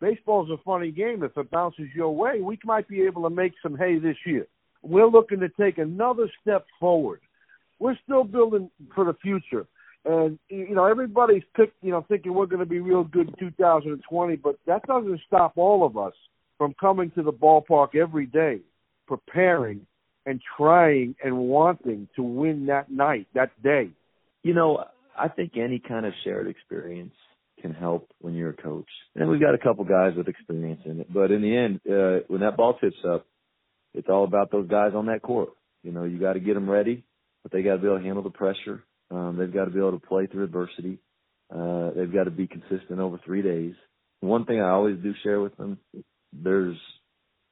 baseball's a funny game. If it bounces your way, we might be able to make some hay this year. We're looking to take another step forward. We're still building for the future. And you know, everybody's picked, you know, thinking we're going to be real good in 2020, but that doesn't stop all of us from coming to the ballpark every day, preparing and trying and wanting to win that night, that day. You know, I think any kind of shared experience can help when you're a coach. And we've got a couple guys with experience in it, but in the end, uh, when that ball tips up, it's all about those guys on that court. You know, you got to get them ready, but they got to be able to handle the pressure. Um, they've got to be able to play through adversity. Uh, they've got to be consistent over three days. One thing I always do share with them, there's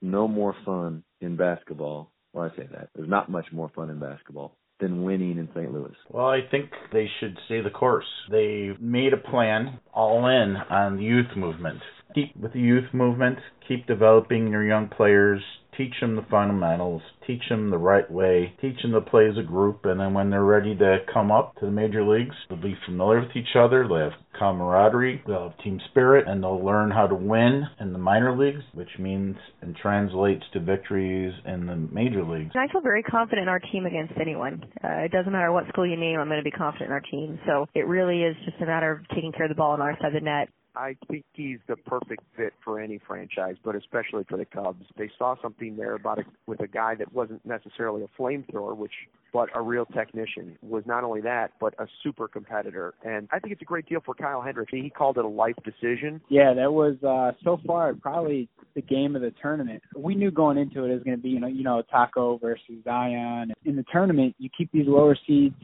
no more fun in basketball. Well, I say that. There's not much more fun in basketball than winning in St. Louis? Well, I think they should stay the course. They made a plan all in on the youth movement. Keep with the youth movement, keep developing your young players, teach them the fundamentals, teach them the right way, teach them to play as a group, and then when they're ready to come up to the major leagues, they'll be familiar with each other, they'll have camaraderie, they'll have team spirit, and they'll learn how to win in the minor leagues, which means and translates to victories in the major leagues. I feel very confident in our team against anyone. Uh, it doesn't matter what school you name, I'm going to be confident in our team. So it really is just a matter of taking care of the ball on our side of the net I think he's the perfect fit for any franchise, but especially for the Cubs. They saw something there about it with a guy that wasn't necessarily a flamethrower, which but a real technician. Was not only that, but a super competitor. And I think it's a great deal for Kyle Hendricks. He called it a life decision. Yeah, that was uh so far probably the game of the tournament. We knew going into it it was going to be you know you know Tacko versus Zion. In the tournament, you keep these lower seeds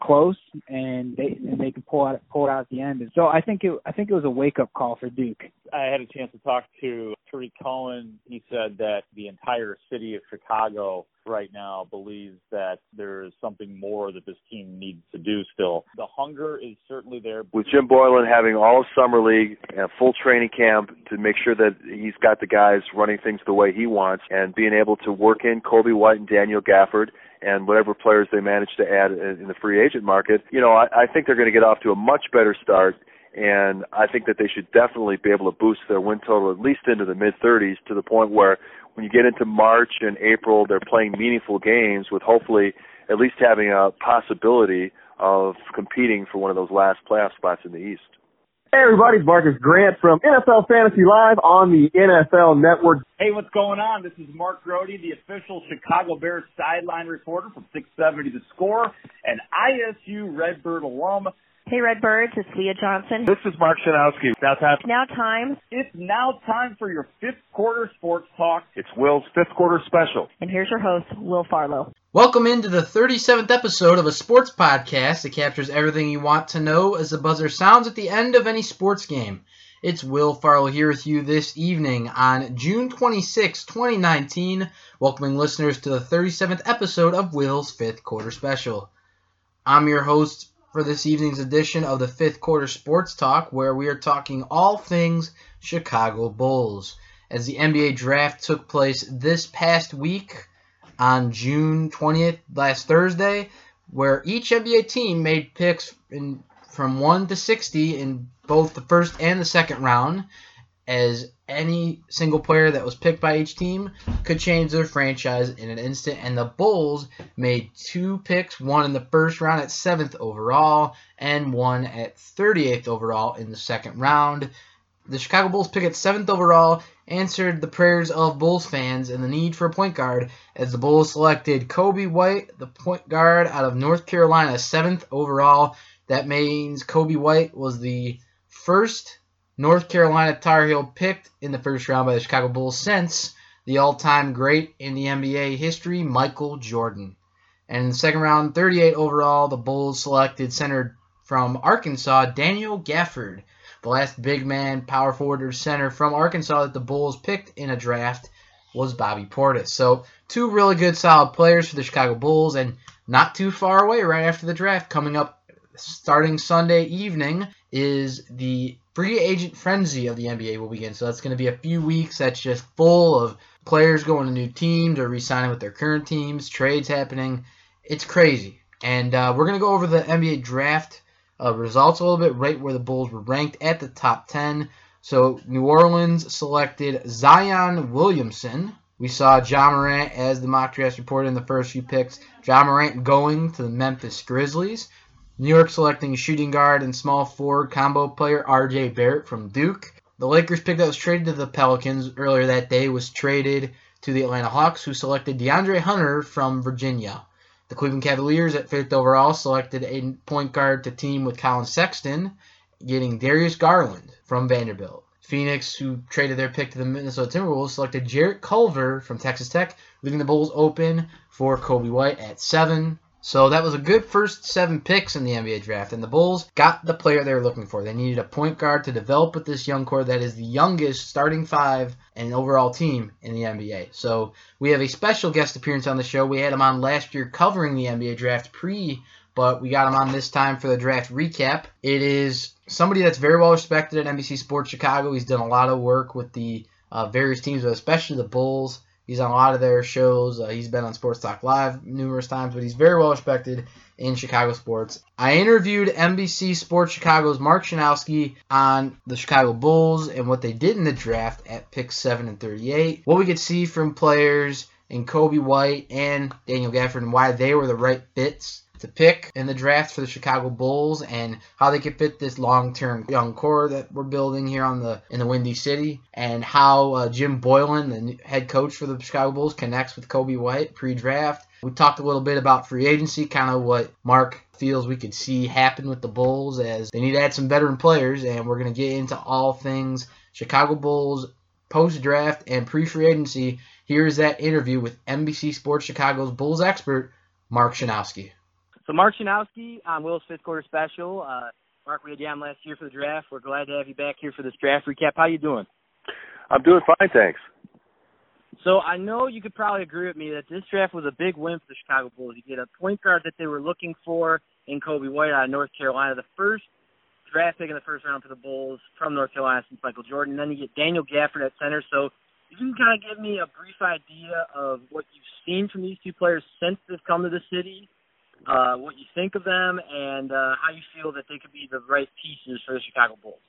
close and they and they can pull out pull it out at the end. And so I think it I think it was a wake up call for Duke. I had a chance to talk to Tarik Cohen. He said that the entire city of Chicago right now believes that there is something more that this team needs to do still. The hunger is certainly there. With Jim Boylen having all of summer league and a full training camp to make sure that he's got the guys running things the way he wants and being able to work in Coby White and Daniel Gafford and whatever players they manage to add in the free agent market, you know, I, I think they're going to get off to a much better start. And I think that they should definitely be able to boost their win total at least into the mid 30s to the point where when you get into March and April, they're playing meaningful games with hopefully at least having a possibility of competing for one of those last playoff spots in the East. Hey everybody, it's Marcas Grant from NFL Fantasy Live on the NFL Network. Hey, what's going on? This is Mark Grote, the official Chicago Bears sideline reporter from 670 The Score, and ISU Redbird alum. Hey Redbirds, it's Leah Johnson. This is Mark Schanowski. Now time. Now time. It's now time for your fifth quarter sports talk. It's Will's fifth quarter special. And here's your host, Will Farlow. Welcome into the 37th episode of a sports podcast that captures everything you want to know as the buzzer sounds at the end of any sports game. It's Will Farlow here with you this evening on June 26, 2019, welcoming listeners to the 37th episode of Will's fifth quarter special. I'm your host, for this evening's edition of the fifth quarter sports talk, where we are talking all things Chicago Bulls. As the NBA draft took place this past week on June 20th, last Thursday, where each NBA team made picks in, from 1 to 60 in both the first and the second round, as any single player that was picked by each team could change their franchise in an instant. And the Bulls made two picks, one in the first round at seventh overall, and one at 38th overall in the second round. The Chicago Bulls pick at seventh overall answered the prayers of Bulls fans and the need for a point guard as the Bulls selected Coby White, the point guard out of North Carolina, seventh overall. That means Coby White was the first North Carolina Tar Heel picked in the first round by the Chicago Bulls since the all-time great in the NBA history, Michael Jordan. And in the second round, 38 overall, the Bulls selected center from Arkansas, Daniel Gafford, the last big man, power forward or center from Arkansas that the Bulls picked in a draft was Bobby Portis. So two really good, solid players for the Chicago Bulls, and not too far away right after the draft, coming up starting Sunday evening, is the free agent frenzy of the NBA will begin. So that's going to be a few weeks that's just full of players going to new teams or re-signing with their current teams, trades happening. It's crazy. And uh, we're going to go over the NBA draft uh, results a little bit, right where the Bulls were ranked at the top 10. So New Orleans selected Zion Williamson. We saw John Morant as the mock draft reported in the first few picks. John Morant going to the Memphis Grizzlies. New York selecting shooting guard and small forward combo player RJ Barrett from Duke. The Lakers pick that was traded to the Pelicans earlier that day was traded to the Atlanta Hawks, who selected DeAndre Hunter from Virginia. The Cleveland Cavaliers at fifth overall selected a point guard to team with Collin Sexton, getting Darius Garland from Vanderbilt. Phoenix, who traded their pick to the Minnesota Timberwolves, selected Jarrett Culver from Texas Tech, leaving the Bulls open for Coby White at seven. So that was a good first seven picks in the NBA draft, and the Bulls got the player they were looking for. They needed a point guard to develop with this young core that is the youngest starting five and overall team in the NBA. So we have a special guest appearance on the show. We had him on last year covering the NBA draft pre, but we got him on this time for the draft recap. It is somebody that's very well respected at NBC Sports Chicago. He's done a lot of work with the uh, various teams, but especially the Bulls. He's on a lot of their shows. Uh, he's been on Sports Talk Live numerous times, but he's very well respected in Chicago sports. I interviewed NBC Sports Chicago's Mark Schanowski on the Chicago Bulls and what they did in the draft at pick 7 and 38, what we could see from players in Coby White and Daniel Gafford and why they were the right fits to pick in the draft for the Chicago Bulls and how they could fit this long-term young core that we're building here on the in the Windy City and how uh, Jim Boylen, the head coach for the Chicago Bulls, connects with Coby White pre-draft. We talked a little bit about free agency, kind of what Mark feels we could see happen with the Bulls as they need to add some veteran players, and we're going to get into all things Chicago Bulls post draft and pre free agency. Here's that interview with NBC Sports Chicago's Bulls expert, Mark Schanowski. So Mark Schanowski on Will's fifth quarter special. Uh, Mark, we had you on last year for the draft. We're glad to have you back here for this draft recap. How you doing? I'm doing fine, thanks. So I know you could probably agree with me that this draft was a big win for the Chicago Bulls. You get a point guard that they were looking for in Coby White out of North Carolina, the first draft pick in the first round for the Bulls from North Carolina since Michael Jordan. And then you get Daniel Gafford at center. So if you can kind of give me a brief idea of what you've seen from these two players since they've come to the city uh, what you think of them, and uh, how you feel that they could be the right pieces for the Chicago Bulls.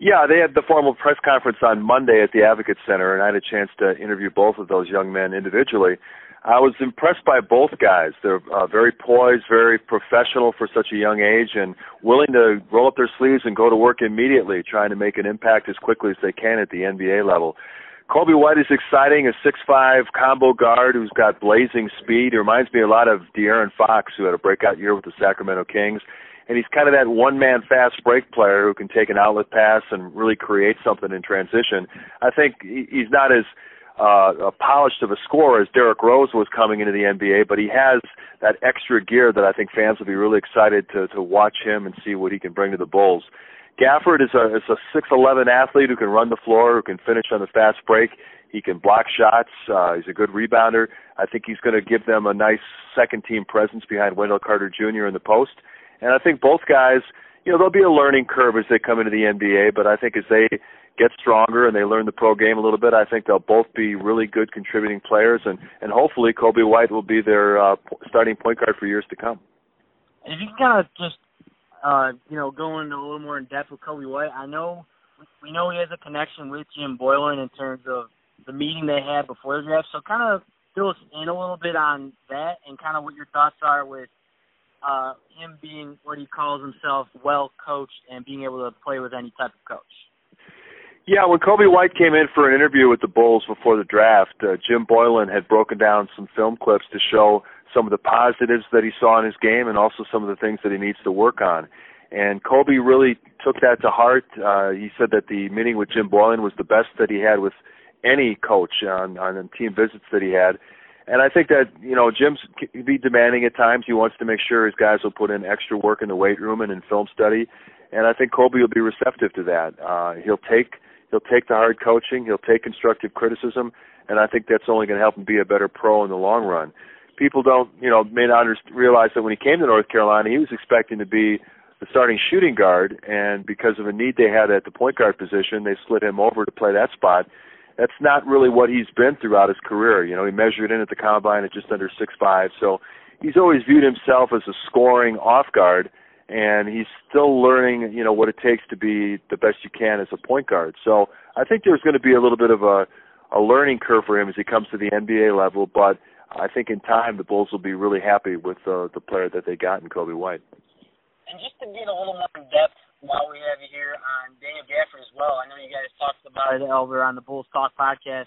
Yeah, they had the formal press conference on Monday at the Advocate Center, and I had a chance to interview both of those young men individually. I was impressed by both guys. They're uh, very poised, very professional for such a young age, and willing to roll up their sleeves and go to work immediately, trying to make an impact as quickly as they can at the NBA level. Coby White is exciting, a six-five combo guard who's got blazing speed. He reminds me a lot of De'Aaron Fox, who had a breakout year with the Sacramento Kings. And he's kind of that one-man fast break player who can take an outlet pass and really create something in transition. I think he's not as uh, polished of a scorer as Derrick Rose was coming into the NBA, but he has that extra gear that I think fans will be really excited to to watch him and see what he can bring to the Bulls. Gafford is a is a six eleven athlete who can run the floor, who can finish on the fast break. He can block shots. Uh, he's a good rebounder. I think he's going to give them a nice second team presence behind Wendell Carter Jr. in the post. And I think both guys, you know, there'll be a learning curve as they come into the NBA, but I think as they get stronger and they learn the pro game a little bit, I think they'll both be really good contributing players, and and hopefully Coby White will be their uh, starting point guard for years to come. If you can kind of just uh, you know, going a little more in depth with Coby White, I know we know he has a connection with Jim Boylen in terms of the meeting they had before the draft. So kind of fill us in a little bit on that and kind of what your thoughts are with uh, him being what he calls himself well coached and being able to play with any type of coach. Yeah, when Coby White came in for an interview with the Bulls before the draft, uh, Jim Boylen had broken down some film clips to show some of the positives that he saw in his game and also some of the things that he needs to work on. And Coby really took that to heart. Uh, he said that the meeting with Jim Boylen was the best that he had with any coach on on the team visits that he had. And I think that you know Jim's be demanding at times. He wants to make sure his guys will put in extra work in the weight room and in film study. And I think Coby will be receptive to that. Uh, he'll take he'll take the hard coaching. He'll take constructive criticism, and I think that's only going to help him be a better pro in the long run people don't, you know, may not realize that when he came to North Carolina, he was expecting to be the starting shooting guard, and because of a need they had at the point guard position, they slid him over to play that spot. That's not really what he's been throughout his career. You know, he measured in at the combine at just under six five, so he's always viewed himself as a scoring off guard. and he's still learning, you know, what it takes to be the best you can as a point guard. So I think there's going to be a little bit of a a learning curve for him as he comes to the NBA level, but I think in time the Bulls will be really happy with uh, the player that they got in Coby White. And just to get a little more in depth while we have you here on Daniel Gafford as well, I know you guys talked about it over on the Bulls Talk podcast.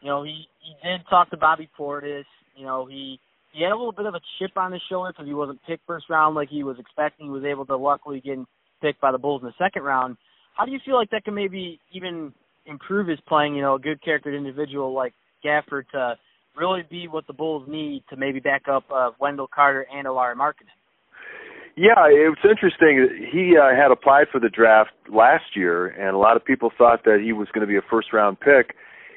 You know, he he did talk to Bobby Portis. You know, he he had a little bit of a chip on his shoulder because he wasn't picked first round like he was expecting. He was able to luckily get picked by the Bulls in the second round. How do you feel like that can maybe even improve his playing? You know, a good charactered individual like Gafford to really be what the Bulls need to maybe back up uh, Wendell Carter and Lauri Markkanen. Yeah, it was interesting. He uh, had applied for the draft last year, and a lot of people thought that he was going to be a first round pick.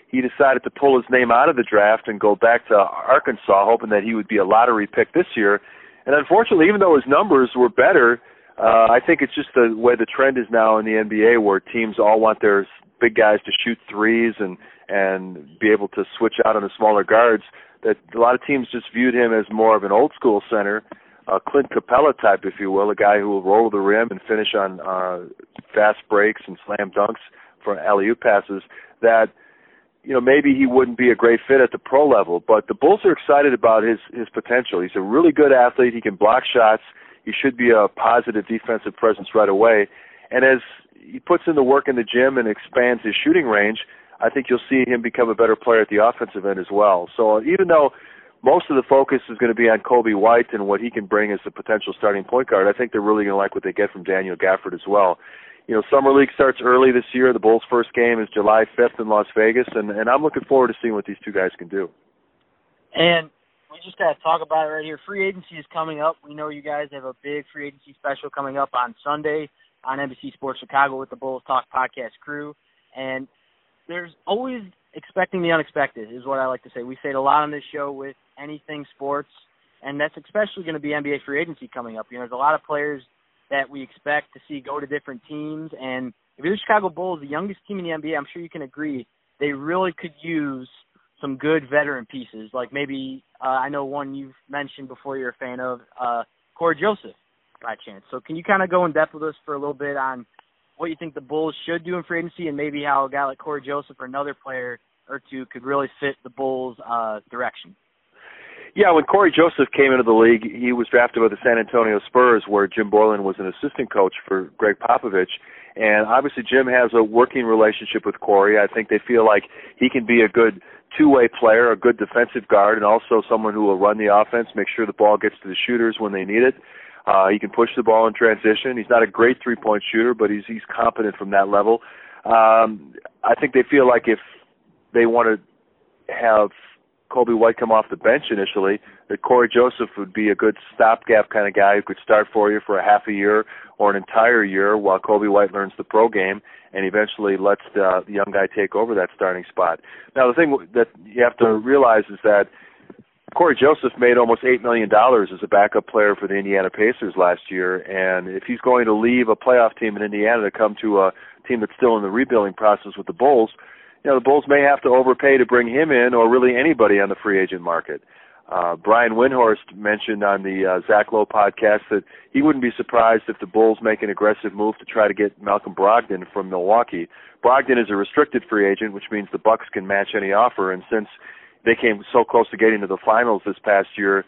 He decided to pull his name out of the draft and go back to Arkansas, hoping that he would be a lottery pick this year. And unfortunately, even though his numbers were better, uh, I think it's just the way the trend is now in the NBA, where teams all want their big guys to shoot threes and and be able to switch out on the smaller guards. That a lot of teams just viewed him as more of an old school center a Clint Capela type, if you will, a guy who will roll the rim and finish on uh, fast breaks and slam dunks for alley oop passes. That you know maybe he wouldn't be a great fit at the pro level, but the Bulls are excited about his his potential. He's a really good athlete. He can block shots. He should be a positive defensive presence right away. And as he puts in the work in the gym and expands his shooting range, I think you'll see him become a better player at the offensive end as well. So even though most of the focus is going to be on Coby White and what he can bring as a potential starting point guard. I think they're really going to like what they get from Daniel Gafford as well. You know, summer league starts early this year. The Bulls' first game is July 5th in Las Vegas, and and I'm looking forward to seeing what these two guys can do. And we just got to talk about it right here. Free agency is coming up. We know you guys have a big free agency special coming up on Sunday on NBC Sports Chicago with the Bulls Talk podcast crew, and there's always expecting the unexpected is what I like to say. We say it a lot on this show with anything sports, and that's especially going to be NBA free agency coming up. You know, there's a lot of players that we expect to see go to different teams, and if you're the Chicago Bulls, the youngest team in the NBA, I'm sure you can agree they really could use some good veteran pieces. Like maybe uh, I know one you've mentioned before you're a fan of, uh, Cory Joseph, by chance. So can you kind of go in depth with us for a little bit on what you think the Bulls should do in free agency, and maybe how a guy like Cory Joseph or another player or two could really fit the Bulls' uh, direction. Yeah, when Cory Joseph came into the league, he was drafted by the San Antonio Spurs, where Jim Boylen was an assistant coach for Gregg Popovich. And obviously, Jim has a working relationship with Cory. I think they feel like he can be a good two-way player, a good defensive guard, and also someone who will run the offense, make sure the ball gets to the shooters when they need it. Uh, he can push the ball in transition. He's not a great three-point shooter, but he's he's competent from that level. Um, I think they feel like if they want to have Coby White come off the bench initially, that Cory Joseph would be a good stopgap kind of guy who could start for you for a half a year or an entire year while Coby White learns the pro game and eventually lets the, the young guy take over that starting spot. Now, the thing that you have to realize is that Cory Joseph made almost eight million dollars as a backup player for the Indiana Pacers last year, and if he's going to leave a playoff team in Indiana to come to a team that's still in the rebuilding process with the Bulls, you know the Bulls may have to overpay to bring him in, or really anybody on the free agent market. Uh, Brian Windhorst mentioned on the uh, Zach Lowe podcast that he wouldn't be surprised if the Bulls make an aggressive move to try to get Malcolm Brogdon from Milwaukee. Brogdon is a restricted free agent, which means the Bucks can match any offer. And since they came so close to getting to the finals this past year,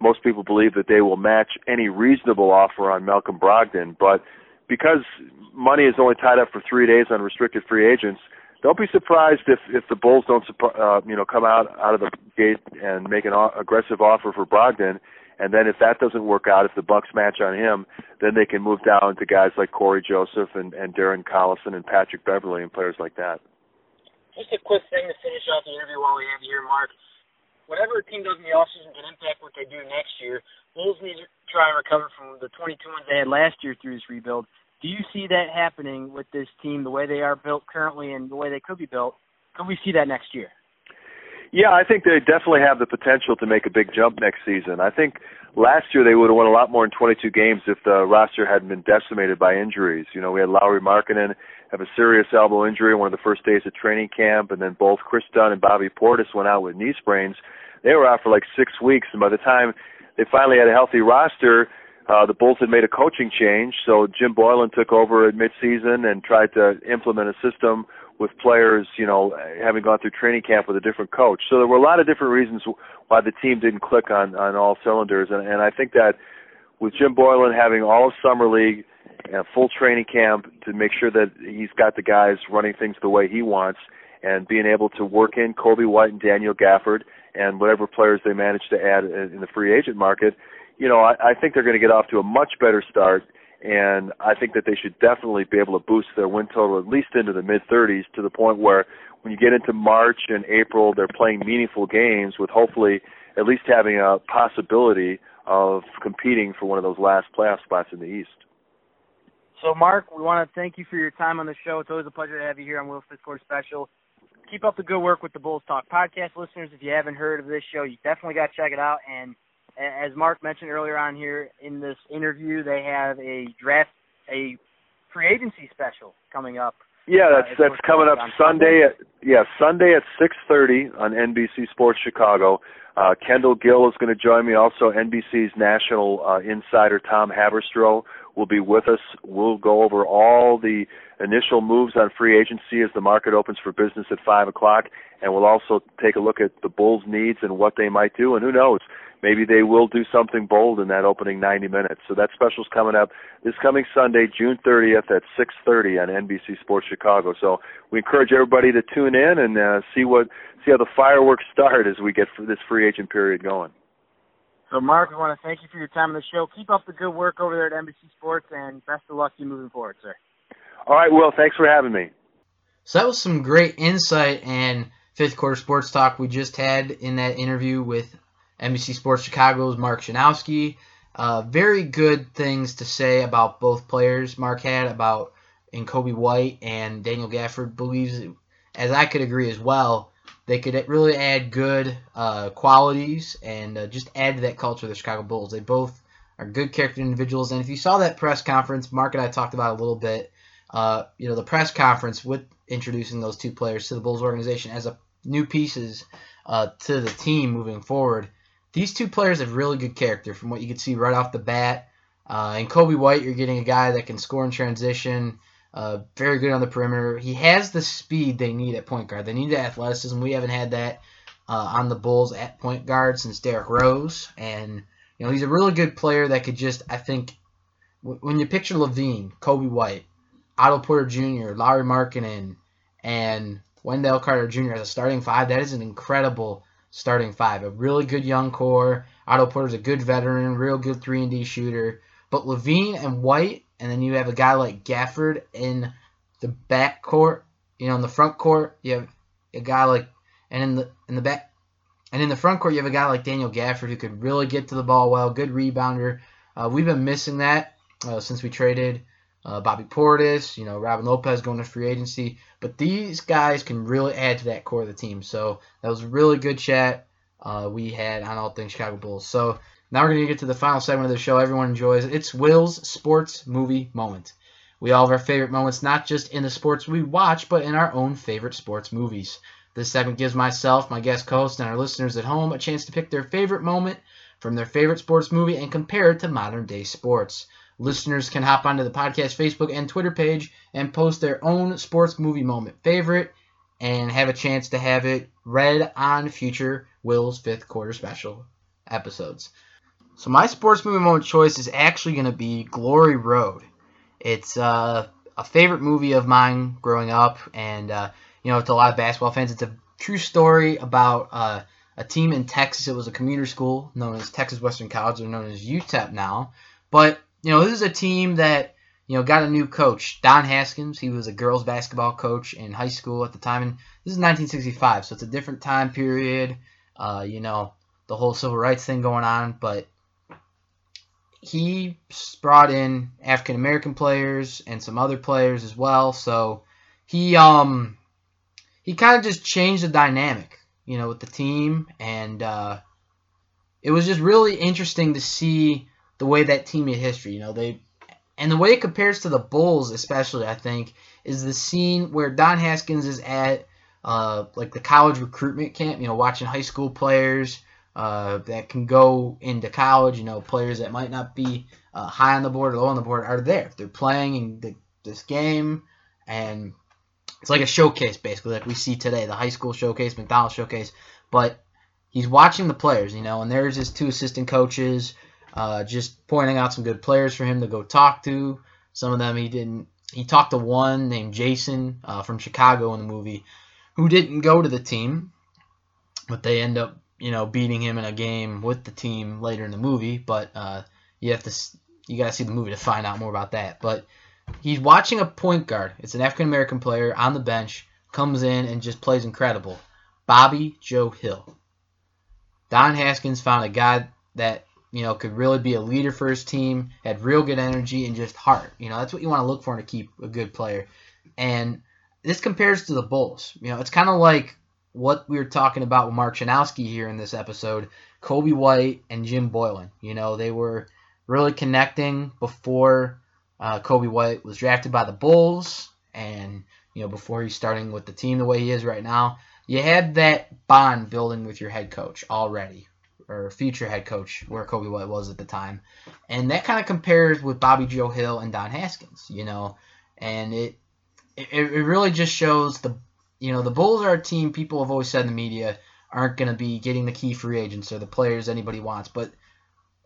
most people believe that they will match any reasonable offer on Malcolm Brogdon. But because money is only tied up for three days on restricted free agents, don't be surprised if if the Bulls don't uh, you know come out out of the gate and make an aggressive offer for Brogdon, and then if that doesn't work out, if the Bucks match on him, then they can move down to guys like Cory Joseph and and Darren Collison and Patrick Beverley and players like that. Just a quick thing to finish off the interview while we have you here, Mark. Whatever a team does in the offseason can impact what they do next year. Bulls need to try and recover from the 22 wins they had last year through this rebuild. Do you see that happening with this team, the way they are built currently and the way they could be built? Could we see that next year? Yeah, I think they definitely have the potential to make a big jump next season. I think last year they would have won a lot more in 22 games if the roster hadn't been decimated by injuries. You know, we had Lauri Markkanen have a serious elbow injury one of the first days of training camp, and then both Kris Dunn and Bobby Portis went out with knee sprains. They were out for like six weeks, and by the time they finally had a healthy roster, uh, the Bulls had made a coaching change, so Jim Boylen took over at midseason and tried to implement a system with players, you know, having gone through training camp with a different coach. So there were a lot of different reasons why the team didn't click on on all cylinders, and, and I think that with Jim Boylen having all of summer league and a full training camp to make sure that he's got the guys running things the way he wants, and being able to work in Coby White and Daniel Gafford and whatever players they manage to add in the free agent market, you know, I, I think they're going to get off to a much better start and I think that they should definitely be able to boost their win total at least into the mid 30s to the point where when you get into March and April, they're playing meaningful games with hopefully at least having a possibility of competing for one of those last playoff spots in the East. So, Mark, we want to thank you for your time on the show. It's always a pleasure to have you here on Will's Quarter Special. Keep up the good work with the Bulls Talk podcast, listeners. If you haven't heard of this show, you definitely got to check it out. And as Mark mentioned earlier on here in this interview, they have a draft, a free agency special coming up. Yeah, that's uh, that's coming up Sunday at yeah Sunday at six thirty on NBC Sports Chicago. Uh, Kendall Gill is going to join me. Also, NBC's national uh, insider Tom Haberstroh will be with us. We'll go over all the initial moves on free agency as the market opens for business at five o'clock, and we'll also take a look at the Bulls' needs and what they might do. And who knows, maybe they will do something bold in that opening 90 minutes. So that special's coming up this coming Sunday, June 30th at 6:30 on NBC Sports Chicago. So we encourage everybody to tune in and uh, see what see how the fireworks start as we get this free agent period going. So, Mark, we want to thank you for your time on the show. Keep up the good work over there at NBC Sports, and best of luck to you moving forward, sir. All right, Will. Thanks for having me. So that was some great insight and fifth quarter sports talk we just had in that interview with NBC Sports Chicago's Mark Schanowski. Uh, very good things to say about both players Mark had about in Kobe White and Daniel Gafford believes, as I could agree as well, they could really add good uh, qualities and uh, just add to that culture of the Chicago Bulls. They both are good character individuals, and if you saw that press conference, Mark and I talked about a little bit. Uh, you know, the press conference with introducing those two players to the Bulls organization as a new pieces uh, to the team moving forward these two players have really good character from what you can see right off the bat. Uh, in Coby White, you're getting a guy that can score in transition, uh, very good on the perimeter. He has the speed they need at point guard. They need the athleticism. We haven't had that uh, on the Bulls at point guard since Derrick Rose, and you know he's a really good player that could just I think when you picture LaVine, Coby White, Otto Porter Jr., Lauri Markkanen, and Wendell Carter Jr. as a starting five, that is an incredible starting five. A really good young core. Otto Porter's a good veteran, real good 3 and D shooter. But LaVine and White, and then you have a guy like Gafford in the back court. You know, in the front court, you have a guy like, and in the in the back, and in the front court, you have a guy like Daniel Gafford who could really get to the ball well, good rebounder. Uh, we've been missing that uh, since we traded uh, Bobby Portis, you know, Robin Lopez going to free agency. But these guys can really add to that core of the team. So that was a really good chat uh, we had on all things Chicago Bulls. So now we're going to get to the final segment of the show everyone enjoys. It's Will's sports movie moment. We all have our favorite moments, not just in the sports we watch, but in our own favorite sports movies. This segment gives myself, my guest host, and our listeners at home a chance to pick their favorite moment from their favorite sports movie and compare it to modern day sports. Listeners can hop onto the podcast Facebook and Twitter page and post their own sports movie moment favorite and have a chance to have it read on future Will's fifth quarter special episodes. So my sports movie moment choice is actually going to be Glory Road. It's uh, a favorite movie of mine growing up, and uh, you know, to a lot of basketball fans, it's a true story about uh, a team in Texas. It was a commuter school known as Texas Western College, or known as UTEP now. But you know, this is a team that, you know, got a new coach, Don Haskins. He was a girls basketball coach in high school at the time. And this is 1965, so it's a different time period. Uh, you know, the whole civil rights thing going on. But he brought in African American players and some other players as well. So he um he kind of just changed the dynamic, you know, with the team, and uh, it was just really interesting to see the way that team made history. You know, they and the way it compares to the Bulls, especially, I think, is the scene where Don Haskins is at uh, like the college recruitment camp. You know, watching high school players uh, that can go into college. You know, players that might not be uh, high on the board or low on the board are there. They're playing in the, this game, and it's like a showcase basically, like we see today, the high school showcase, McDonald's showcase. But he's watching the players, you know, and there's his two assistant coaches, uh, just pointing out some good players for him to go talk to. Some of them he didn't. He talked to one named Jason uh, from Chicago in the movie, who didn't go to the team, but they end up, you know, beating him in a game with the team later in the movie. But uh, you have to, you got to see the movie to find out more about that. But he's watching a point guard. It's an African American player on the bench, comes in and just plays incredible. Bobby Joe Hill. Don Haskins found a guy that you know could really be a leader for his team, had real good energy and just heart. You know that's what you want to look for to keep a good player. And this compares to the Bulls. You know it's kind of like what we were talking about with Mark Schanowski here in this episode. Coby White and Jim Boylen. You know they were really connecting before uh, Coby White was drafted by the Bulls, and you know before he's starting with the team the way he is right now you had that bond building with your head coach already, or future head coach, where Coby White was at the time, and that kind of compares with Bobby Joe Hill and Don Haskins, you know, and it, it it really just shows the you know the Bulls are a team people have always said in the media aren't going to be getting the key free agents or the players anybody wants, but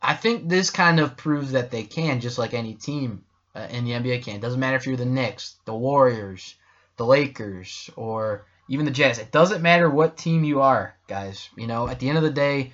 I think this kind of proves that they can, just like any team uh, in the NBA can. It doesn't matter if you're the Knicks, the Warriors, the Lakers, or even the Jazz. It doesn't matter what team you are, guys. You know, at the end of the day,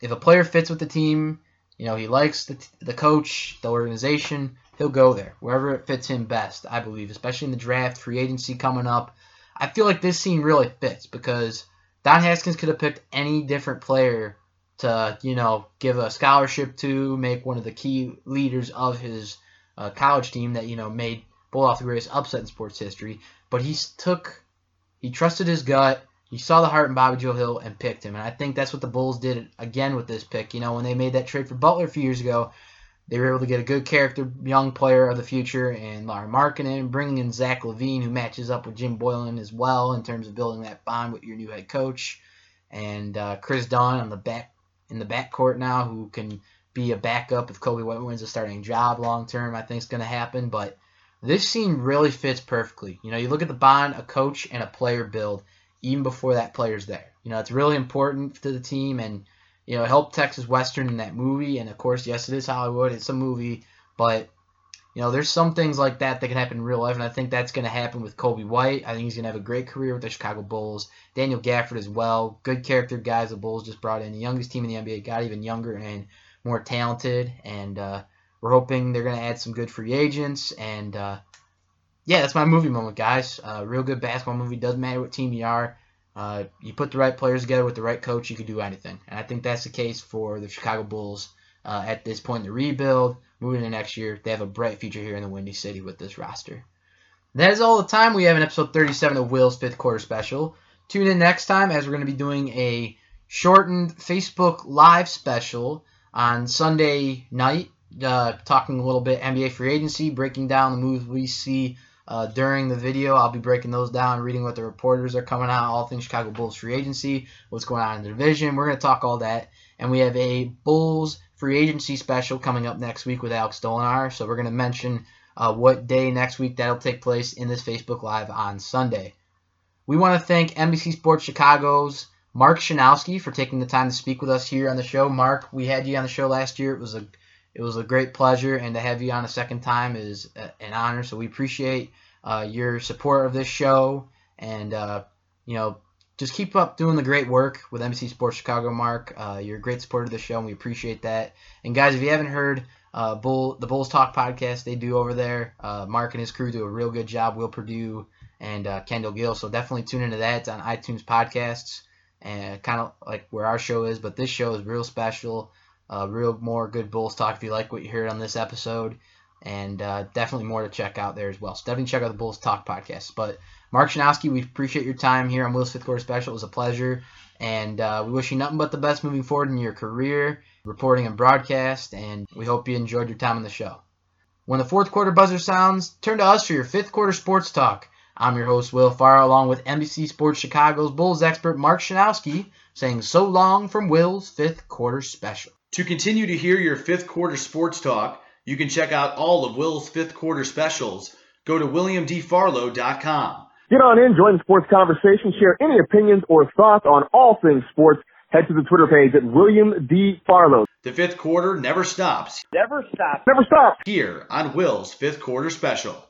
if a player fits with the team, you know, he likes the, the coach, the organization, he'll go there wherever it fits him best. I believe, especially in the draft, free agency coming up. I feel like this scene really fits because Don Haskins could have picked any different player to, you know, give a scholarship to, make one of the key leaders of his uh, college team that, you know, made pull off the greatest upset in sports history. But he took he trusted his gut. He saw the heart in Bobby Joe Hill and picked him. And I think that's what the Bulls did again with this pick. You know, when they made that trade for Butler a few years ago, they were able to get a good character, young player of the future, and Lauri Markkanen, bringing in Zach LaVine, who matches up with Jim Boylen as well in terms of building that bond with your new head coach, and uh, Kris Dunn on the back in the backcourt now, who can be a backup if Coby White wins a starting job long term. I think is going to happen, but this scene really fits perfectly. You know, you look at the bond a coach and a player build even before that player's there. You know, it's really important to the team and you know, help Texas Western in that movie. And of course, yes, it is Hollywood. It's a movie, but you know, there's some things like that that can happen in real life, and I think that's going to happen with Coby White. I think he's going to have a great career with the Chicago Bulls. Daniel Gafford as well, good character guys. The Bulls just brought in the youngest team in the NBA, got even younger and more talented, and uh, we're hoping they're going to add some good free agents. And uh, yeah, that's my movie moment, guys. Uh, real good basketball movie. Doesn't matter what team you are. Uh, you put the right players together with the right coach, you can do anything. And I think that's the case for the Chicago Bulls uh, at this point in the rebuild. Moving into next year, they have a bright future here in the Windy City with this roster. That is all the time we have in episode 37 of Will's fifth quarter special. Tune in next time as we're going to be doing a shortened Facebook Live special on Sunday night uh, talking a little bit NBA free agency, breaking down the moves we see uh, during the video. I'll be breaking those down, reading what the reporters are coming out, all things Chicago Bulls free agency, what's going on in the division. We're going to talk all that. And we have a Bulls free agency special coming up next week with Alex Dolinar. So we're going to mention uh, what day next week that'll take place in this Facebook Live on Sunday. We want to thank NBC Sports Chicago's Mark Schanowski for taking the time to speak with us here on the show. Mark, we had you on the show last year. It was a it was a great pleasure, and to have you on a second time is an honor. So we appreciate uh, your support of this show, and uh, you know, just keep up doing the great work with NBC Sports Chicago, Mark. Uh, you're a great supporter of the show, and we appreciate that. And guys, if you haven't heard uh, Bull the Bulls Talk podcast, they do over there. Uh, Mark and his crew do a real good job. Will Perdue and uh, Kendall Gill, so definitely tune into that. It's on iTunes podcasts, and kind of like where our show is. But this show is real special. Uh, real more good Bulls talk if you like what you heard on this episode, and uh, definitely more to check out there as well. So definitely check out the Bulls Talk podcast. But Mark Schanowski, we appreciate your time here on Will's Fifth Quarter Special. It was a pleasure, and uh, we wish you nothing but the best moving forward in your career, reporting and broadcast, and we hope you enjoyed your time on the show. When the fourth quarter buzzer sounds, turn to us for your fifth quarter sports talk I'm your host, Will Farr, along with NBC Sports Chicago's Bulls expert Mark Schanowski, saying so long from Will's fifth quarter special. To continue to hear your fifth quarter sports talk, you can check out all of Will's fifth quarter specials. Go to WilliamDFarlow.com. Get on in, join the sports conversation, share any opinions or thoughts on all things sports. Head to the Twitter page at William D. Farlow. The fifth quarter never stops. Never stops. Never stops. Here on Will's fifth quarter special.